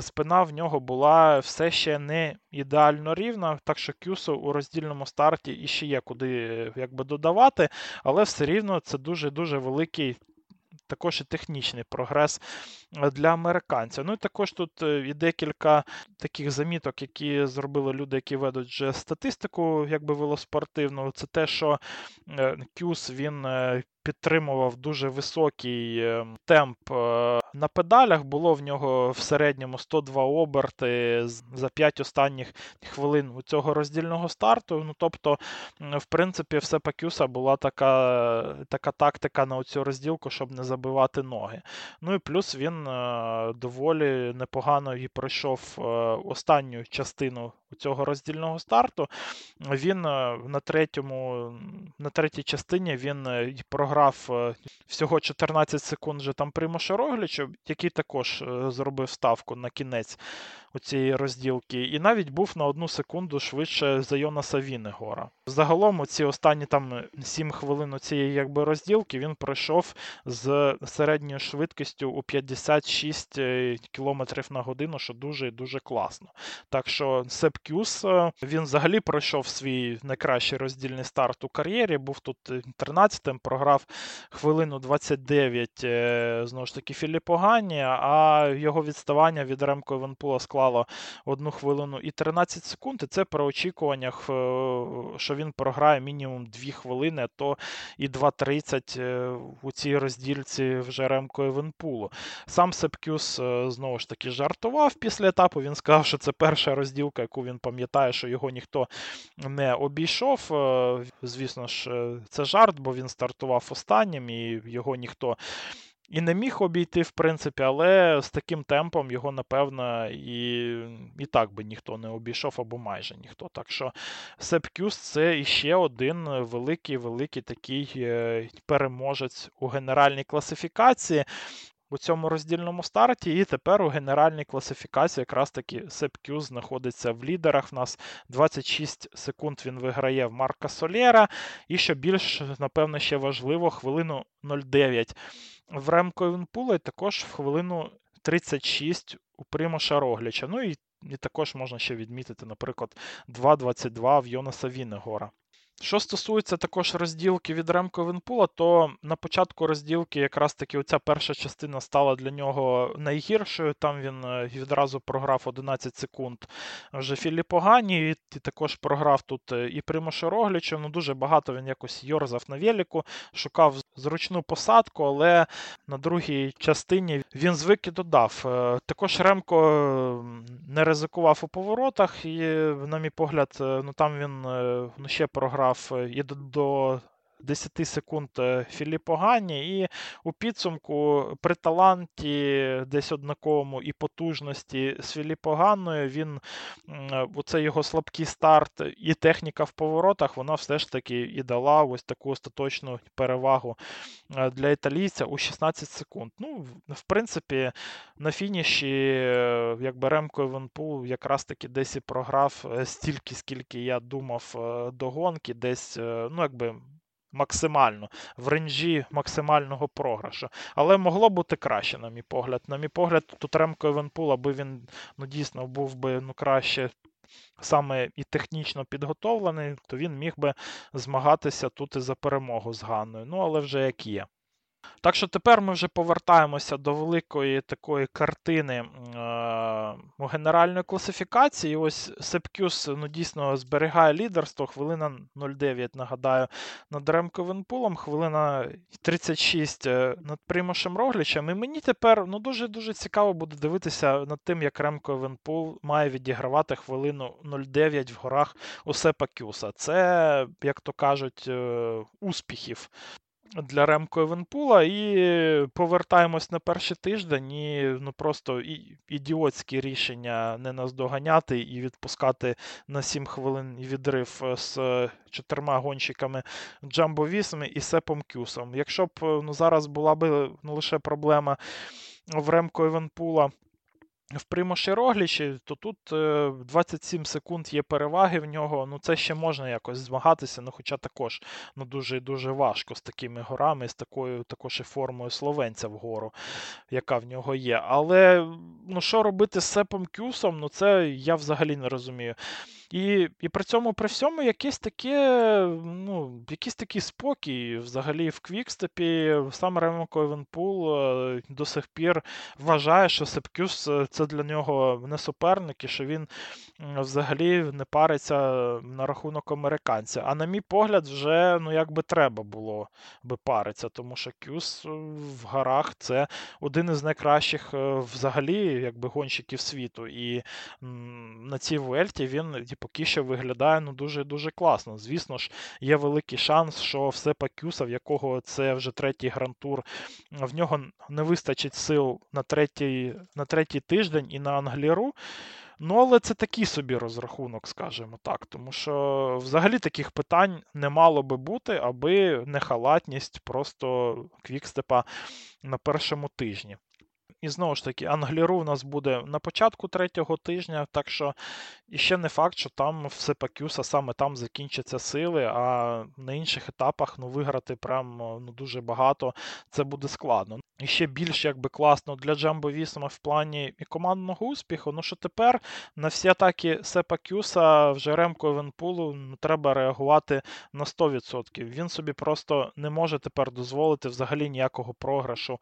спина в нього була все ще не ідеально рівна, так що Кюсу у роздільному старті іще є куди якби додавати, але все рівно це дуже-дуже великий також і технічний прогрес е, для американця. Ну і також тут е, і декілька таких заміток, які зробили люди, які ведуть вже статистику, якби велоспортивну. Це те, що е, Кюс він підтримував дуже високий е, темп е, на педалях. Було в нього в середньому 102 оберти за 5 останніх хвилин у цього роздільного старту. Ну, Тобто, в принципі, все Пакюса була така така тактика на цю розділку, щоб не забивати ноги. Ну і плюс він е, доволі непогано і пройшов останню частину цього роздільного старту. Він на третьому, на третій частині він програв програв е, всього 14 секунд вже там Примуша Роглічу, який також е, зробив ставку на кінець у цієї розділки, і навіть був на одну секунду швидше за Йонаса Вінегора. Загалом, ці останні там 7 хвилин у цієї якби розділки він пройшов з середньою швидкістю у 56 е, км на годину, що дуже і дуже класно. Так що Сеп Кюс, він взагалі пройшов свій найкращий роздільний старт у кар'єрі, був тут 13-м, програв хвилину 29 е, знову ж таки Філіппо Ганні, а його відставання від Ремко Іванпула склало 1 хвилину і 13 секунд. І це при очікуваннях, е, що він програє мінімум 2 хвилини, то і 2.30 е, у цій роздільці вже Ремко Іванпулу. Сам Сепкюс знову ж таки жартував після етапу. Він сказав, що це перша розділка, яку він пам'ятає, що його ніхто не обійшов. Звісно ж, це жарт, бо він стартував останнім, і його ніхто і не міг обійти, в принципі, але з таким темпом його, напевно, і і так би ніхто не обійшов, або майже ніхто. Так що Сепкюс це іще один великий-великий такий е, переможець у генеральній класифікації у цьому роздільному старті, і тепер у генеральній класифікації якраз таки Сепкю знаходиться в лідерах. В нас 26 секунд він виграє в Марка Солєра. І що більш, напевно, ще важливо, хвилину 09 в Ремко Вінпула і також в хвилину 36 у Примуша Рогляча. Ну і і також можна ще відмітити, наприклад, 2.22 в Йонаса Вінегора. Що стосується також розділки від Ремко Венпула, то на початку розділки якраз таки оця перша частина стала для нього найгіршою. Там він е, відразу програв 11 секунд вже Філіппо Гані, і також програв тут е, і Примошу Роглічу. Ну дуже багато він якось йорзав на веліку, шукав зручну посадку, але на другій частині він звик і додав. Е, також Ремко не ризикував у поворотах, і, на мій погляд, ну там він ну, ще програв програв е, і до 10 секунд е, Філіппо Ганні, і у підсумку при таланті десь однаковому і потужності з Філіппо Ганною, він оце його слабкий старт і техніка в поворотах, вона все ж таки і дала ось таку остаточну перевагу е, для італійця у 16 секунд. Ну, в принципі, на фініші, якби Ремко Іванпул якраз таки десь і програв стільки, скільки я думав до гонки, десь, ну, якби максимально в ренжі максимального програшу. Але могло бути краще, на мій погляд. На мій погляд, тут Ремко Евенпул, аби він ну, дійсно був би ну, краще саме і технічно підготовлений, то він міг би змагатися тут і за перемогу з Ганною. Ну, але вже як є. Так що тепер ми вже повертаємося до великої такої картини е, генеральної класифікації. ось Сепкюс ну, дійсно зберігає лідерство. Хвилина 09, нагадаю, над Ремко Венпулом, хвилина 36 е, над Примошем Роглічем. І мені тепер ну, дуже-дуже цікаво буде дивитися над тим, як Ремко Венпул має відігравати хвилину 09 в горах Осепа Кюса. Це, як то кажуть, е, успіхів для Ремко Евенпула і повертаємось на перший тиждень. І ну просто і, ідіотські рішення не наздоганяти і відпускати на 7 хвилин відрив з чотирма гонщиками Джамбо Вісми і Сепом Кюсом. Якщо б ну, зараз була б ну, лише проблема в Ремко Евенпула в Примоша Рогліча, то тут 27 е, секунд є переваги в нього. Ну це ще можна якось змагатися, ну хоча також ну дуже дуже важко з такими горами, з такою також і формою словенця вгору, яка в нього є. Але ну що робити з Сепом Кюсом, ну це я взагалі не розумію. І і при цьому при всьому якийсь таке, ну, якийсь такий спокій взагалі в Квікстепі. Сам Ремко Евенепул е, до сих пір вважає, що Сепкюс е, це для нього не суперник, і що він взагалі не париться на рахунок американця. А на мій погляд, вже ну, якби треба було би паритися, тому що Кюс в горах це один із найкращих е, взагалі якби гонщиків світу. І на цій Вельті він поки що виглядає ну, дуже-дуже класно. Звісно ж, є великий шанс, що все Пакюса, в якого це вже третій грантур, в нього не вистачить сил на третій, на третій тиждень і на Англіру. Ну, але це такий собі розрахунок, скажімо так. Тому що взагалі таких питань не мало би бути, аби не халатність просто квікстепа на першому тижні. І знову ж таки, Англіру у нас буде на початку третього тижня, так що і ще не факт, що там все Пакюса саме там закінчаться сили, а на інших етапах ну, виграти прям ну, дуже багато це буде складно. І ще більш якби класно для Джамбо Вісма в плані і командного успіху. Ну що тепер на всі атаки Сепа Кюса вже Ремко Венпулу ну, треба реагувати на 100%. Він собі просто не може тепер дозволити взагалі ніякого програшу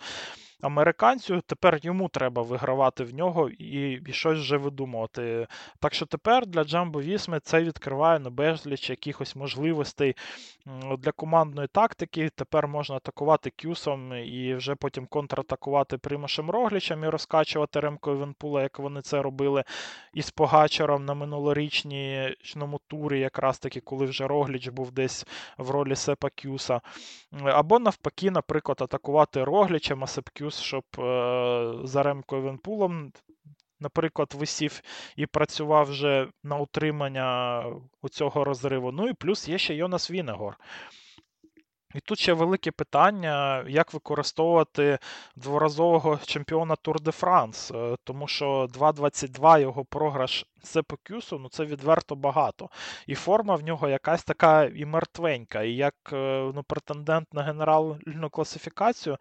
американцю. Тепер йому треба вигравати в нього і і щось вже видумувати. Так що тепер для Джамбо Вісми це відкриває на безліч якихось можливостей для командної тактики. Тепер можна атакувати Кюсом і вже потім контратакувати Примашем Роглічем і розкачувати Ремко Венпула, як вони це робили із Погачером на минулорічному турі, якраз таки, коли вже Рогліч був десь в ролі Сепа Кюса. Або навпаки, наприклад, атакувати Роглічем, а Сеп Кюс, щоб е, за Ремко Венпулом наприклад, висів і працював вже на утримання цього розриву. Ну і плюс є ще Йонас Вінегор. І тут ще велике питання, як використовувати дворазового чемпіона Тур де Франс, е, тому що 2.22 його програш Сепокюсу, ну це відверто багато. І форма в нього якась така і мертвенька. І як е, ну, претендент на генеральну класифікацію.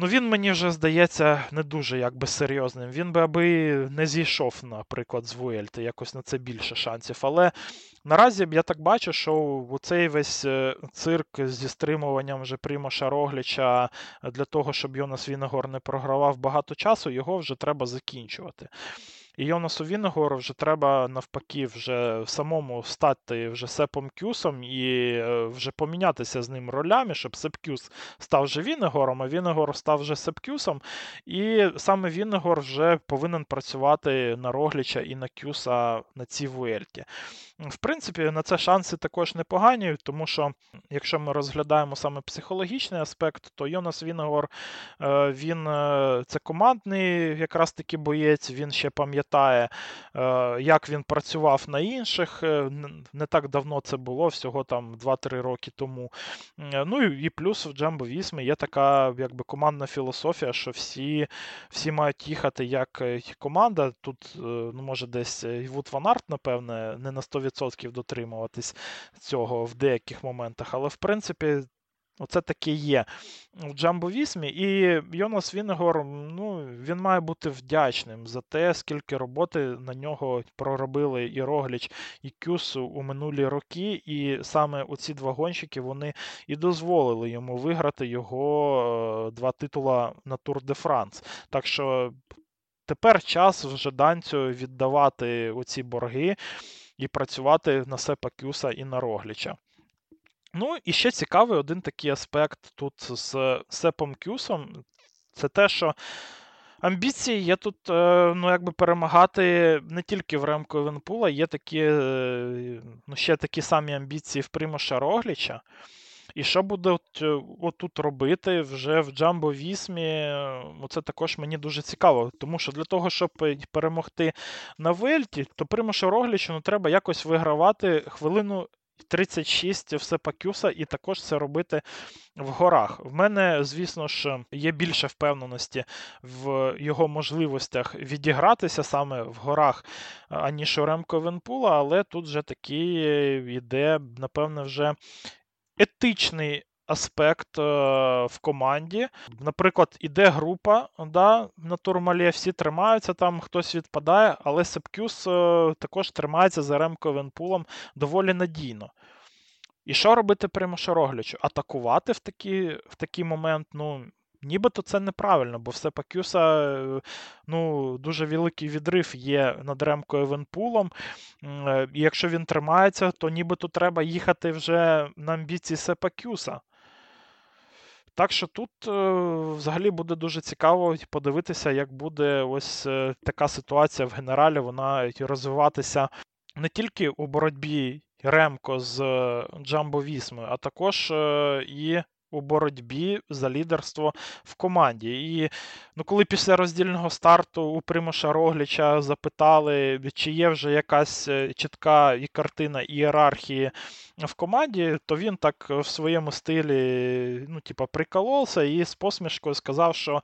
Ну, він мені вже здається не дуже якби серйозним. Він би аби не зійшов, наприклад, з Вуельти, якось на це більше шансів. Але наразі я так бачу, що цей весь е, цирк зі стримуванням вже Примоша Рогліча для того, щоб Йонас Вінгегор не програвав багато часу, його вже треба закінчувати. І Йонасу Вінгегору вже треба навпаки вже самому стати вже Сепом Кюсом і е, вже помінятися з ним ролями, щоб Сеп Кюс став вже Вінгором, а Вінгегор став вже Сеп Кюсом. І саме Вінгегор вже повинен працювати на Рогліча і на Кюса на цій Вуельті. В принципі, на це шанси також непогані, тому що якщо ми розглядаємо саме психологічний аспект, то Йонас Вінегор е, він е, це командний якраз таки боєць, він ще пам'ятає, е, як він працював на інших. Не так давно це було, всього там 2-3 роки тому. Ну і плюс в Джамбо Вісмі є така якби командна філософія, що всі всі мають їхати як команда. Тут, ну, може, десь Ваут ван Арт, напевне, не на 100%. 100% дотримуватись цього в деяких моментах. Але, в принципі, Оце таке є в Джамбо Вісмі. І Йонас Вінгегор, ну, він має бути вдячним за те, скільки роботи на нього проробили і Рогліч, і Кюс у минулі роки. І саме оці два гонщики вони і дозволили йому виграти його е, два титула на Тур де Франс. Так що тепер час вже данцю віддавати оці борги і працювати на Сепа Кюса і на Рогліча. Ну, і ще цікавий один такий аспект тут з Сепом Кюсом. Це те, що амбіції є тут е, ну, якби перемагати не тільки в ремку Венпула, є такі, е, ну, ще такі самі амбіції в Примоша Рогліча. І що буде е, отут робити вже в Джамбо Вісмі, це також мені дуже цікаво. Тому що для того, щоб перемогти на Вельті, то Примошу Роглічу ну, треба якось вигравати хвилину 36 все Пакюса, і також це робити в горах. В мене, звісно ж, є більше впевненості в його можливостях відігратися саме в горах, аніж у Ремко Венпула, але тут вже такий йде, напевне, вже етичний аспект е, в команді. Наприклад, іде група да, на турмалі, всі тримаються, там хтось відпадає, але Сепкюс е, також тримається за Ремко Венпулом доволі надійно. І що робити при Машароглячу? Атакувати в такий, в такий момент, ну. Нібито це неправильно, бо все Пакюса е, ну, дуже великий відрив є над Ремкою Венпулом. І якщо він тримається, то нібито треба їхати вже на амбіції Сепакюса. Так що тут е, взагалі буде дуже цікаво подивитися, як буде ось е, така ситуація в генералі. Вона розвиватися не тільки у боротьбі Ремко з е, Джамбо Вісмою, а також і у боротьбі за лідерство в команді. І ну, коли після роздільного старту у Примуша Рогліча запитали, чи є вже якась чітка і картина ієрархії в команді, то він так в своєму стилі ну, типа, прикололся і з посмішкою сказав, що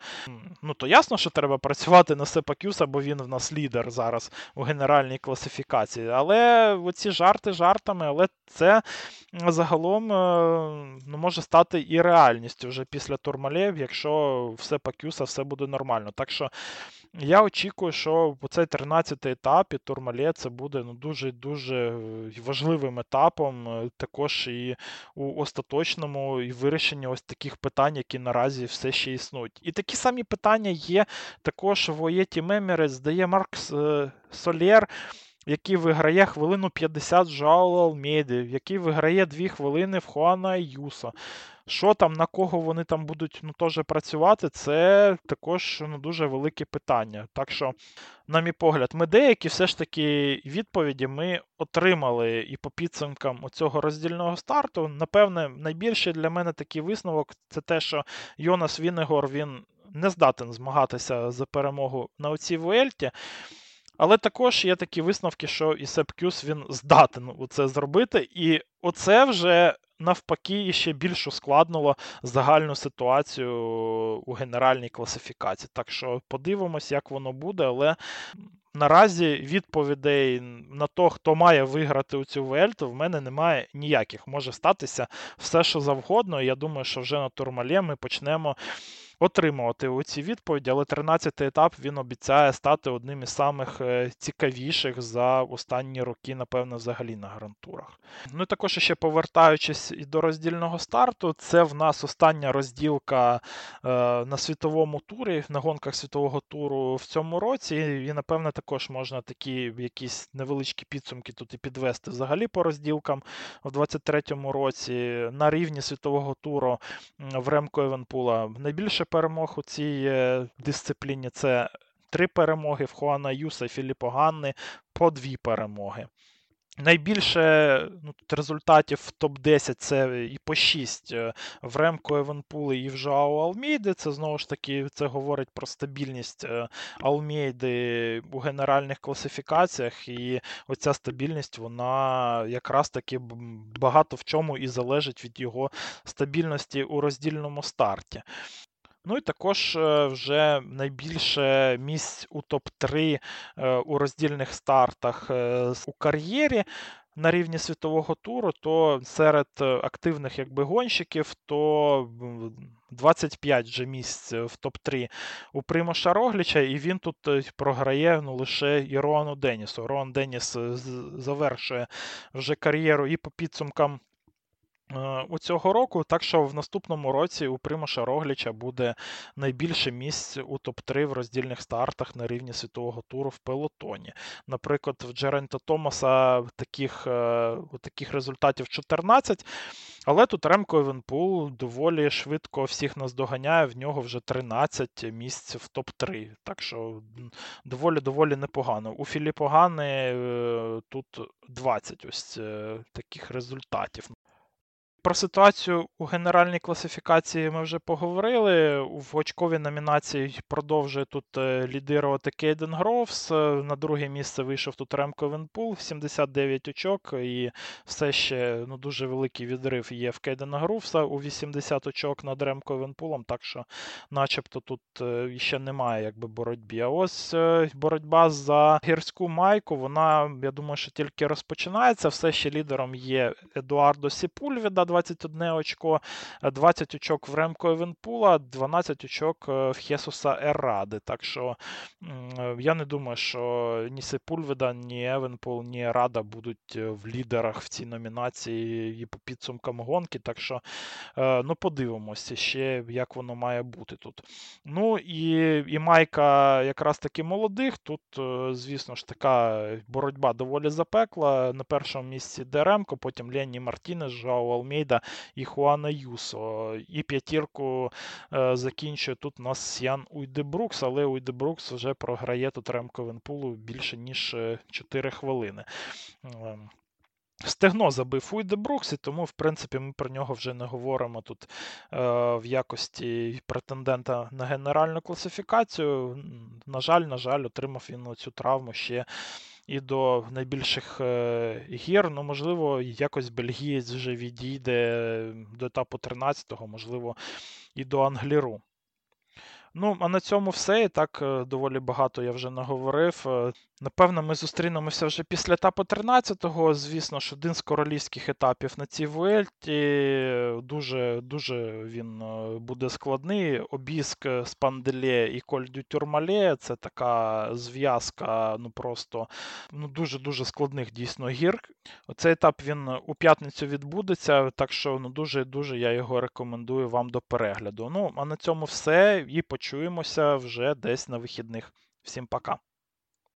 ну, то ясно, що треба працювати на Сепакюса, бо він в нас лідер зараз у генеральній класифікації. Але оці жарти жартами, але це загалом е, ну, може стати і реальністю вже після Турмалєв, якщо все Пакюса, все буде нормально. Так що я очікую, що цей 13-й етап і це буде ну, дуже-дуже важливим етапом, е, також і у остаточному і вирішенні ось таких питань, які наразі все ще існують. І такі самі питання є також в Оєті Мемірець, де є Маркс е, Солєр який виграє хвилину 50 Жао Алмейди, який виграє 2 хвилини в Хуана Юса. Що там, на кого вони там будуть ну, теж працювати, це також ну, дуже велике питання. Так що, на мій погляд, ми деякі все ж таки відповіді ми отримали і по підсумкам цього роздільного старту. Напевне, найбільший для мене такий висновок це те, що Йонас Вінегор він не здатен змагатися за перемогу на оцій Вуельті. Але також є такі висновки, що і Сепкюс він здатен це зробити, і оце вже навпаки ще більш ускладнило загальну ситуацію у генеральній класифікації. Так що подивимось, як воно буде, але. Наразі відповідей на то, хто має виграти у цю Вельту, в мене немає ніяких. Може статися все, що завгодно. Я думаю, що вже на турмалі ми почнемо отримувати ці відповіді, але 13-й етап він обіцяє стати одним із самих е, цікавіших за останні роки, напевно, взагалі на грантурах. Ну і також ще повертаючись до роздільного старту, це в нас остання розділка е, на світовому турі, на гонках світового туру в цьому році. І, напевне, також можна такі якісь невеличкі підсумки тут і підвести взагалі по розділкам в 23-му році. На рівні світового туру в Ремко Евенпула найбільше перемог у цій е, дисципліні це три перемоги в Хуана Юса і Філіппо Ганни по дві перемоги. Найбільше ну, результатів в топ-10 це і по 6 е, в Ремко Евенпули і в Жао Алмейди. Це знову ж таки це говорить про стабільність е, Алмейди у генеральних класифікаціях. І оця стабільність, вона якраз таки багато в чому і залежить від його стабільності у роздільному старті. Ну і також е, вже найбільше місць у топ-3 е, у роздільних стартах е, у кар'єрі. на рівні світового туру, то серед активних якби гонщиків, то 25 вже місць в топ-3 у Примоша Рогліча, і він тут програє ну, лише Іроану Денісу. Рон Деніс завершує вже кар'єру і по підсумкам. Е, У цього року, так що в наступному році у Примоша Рогліча буде найбільше місць у топ-3 в роздільних стартах на рівні світового туру в пелотоні. Наприклад, в Джерента Томаса таких, е, таких результатів 14, але тут Ремко Евенпул доволі швидко всіх нас доганяє, в нього вже 13 місць в топ-3. Так що доволі-доволі непогано. У Філіппо Гани е, тут 20 ось таких результатів. Про ситуацію у генеральній класифікації ми вже поговорили. В очковій номінації продовжує тут е, лідирувати Кейден Гроувс. Е, На друге місце вийшов тут Ремко Венпул, 79 очок, і все ще ну, дуже великий відрив є в Кейдена Гроувса у 80 очок над Ремко Венпулом, так що начебто тут е, ще немає якби боротьби. А ось боротьба за гірську майку, вона, я думаю, що тільки розпочинається. Все ще лідером є Едуардо Сіпульвіда, 21 очко, е, 20 очок в Ремко Евенпула, 12 очок е, в Хесуса Еради. Так що е, я не думаю, що ні Сепульвіда, ні Евенпул, ні Ерада будуть е, в лідерах в цій номінації і по підсумкам гонки. Так що е, ну, подивимося ще, як воно має бути тут. Ну і, і майка якраз таки молодих. Тут, е, звісно ж, така боротьба доволі запекла. На першому місці Деремко, потім Ленні Мартінес, Жао Алмейда і Хуана Юсо. І п'ятірку е, закінчує тут у нас Ян Уйдебрукс, але Уйдебрукс вже програє тут Ремко Венпулу більше ніж 4 хвилини. Ем, Стегно забив Уйдебрукс, і тому, в принципі, ми про нього вже не говоримо тут е, в якості претендента на генеральну класифікацію. На жаль, на жаль, отримав він цю травму ще і до найбільших е, гір. Ну, можливо, якось бельгієць вже відійде до етапу 13-го, можливо, і до Англіру. Ну, а на цьому все. І так е, доволі багато я вже наговорив. Е, Напевно, ми зустрінемося вже після етапу 13-го. Звісно ж, один з королівських етапів на цій Vuelті. Дуже дуже він е, буде складний. Обіск Спанделє і Коль дю Тюрмале це така зв'язка, ну просто ну, дуже-дуже складних дійсно гір. Цей етап він у п'ятницю відбудеться, так що ну, дуже-дуже я його рекомендую вам до перегляду. Ну, а на цьому все. І почуємося вже десь на вихідних. Всім пока.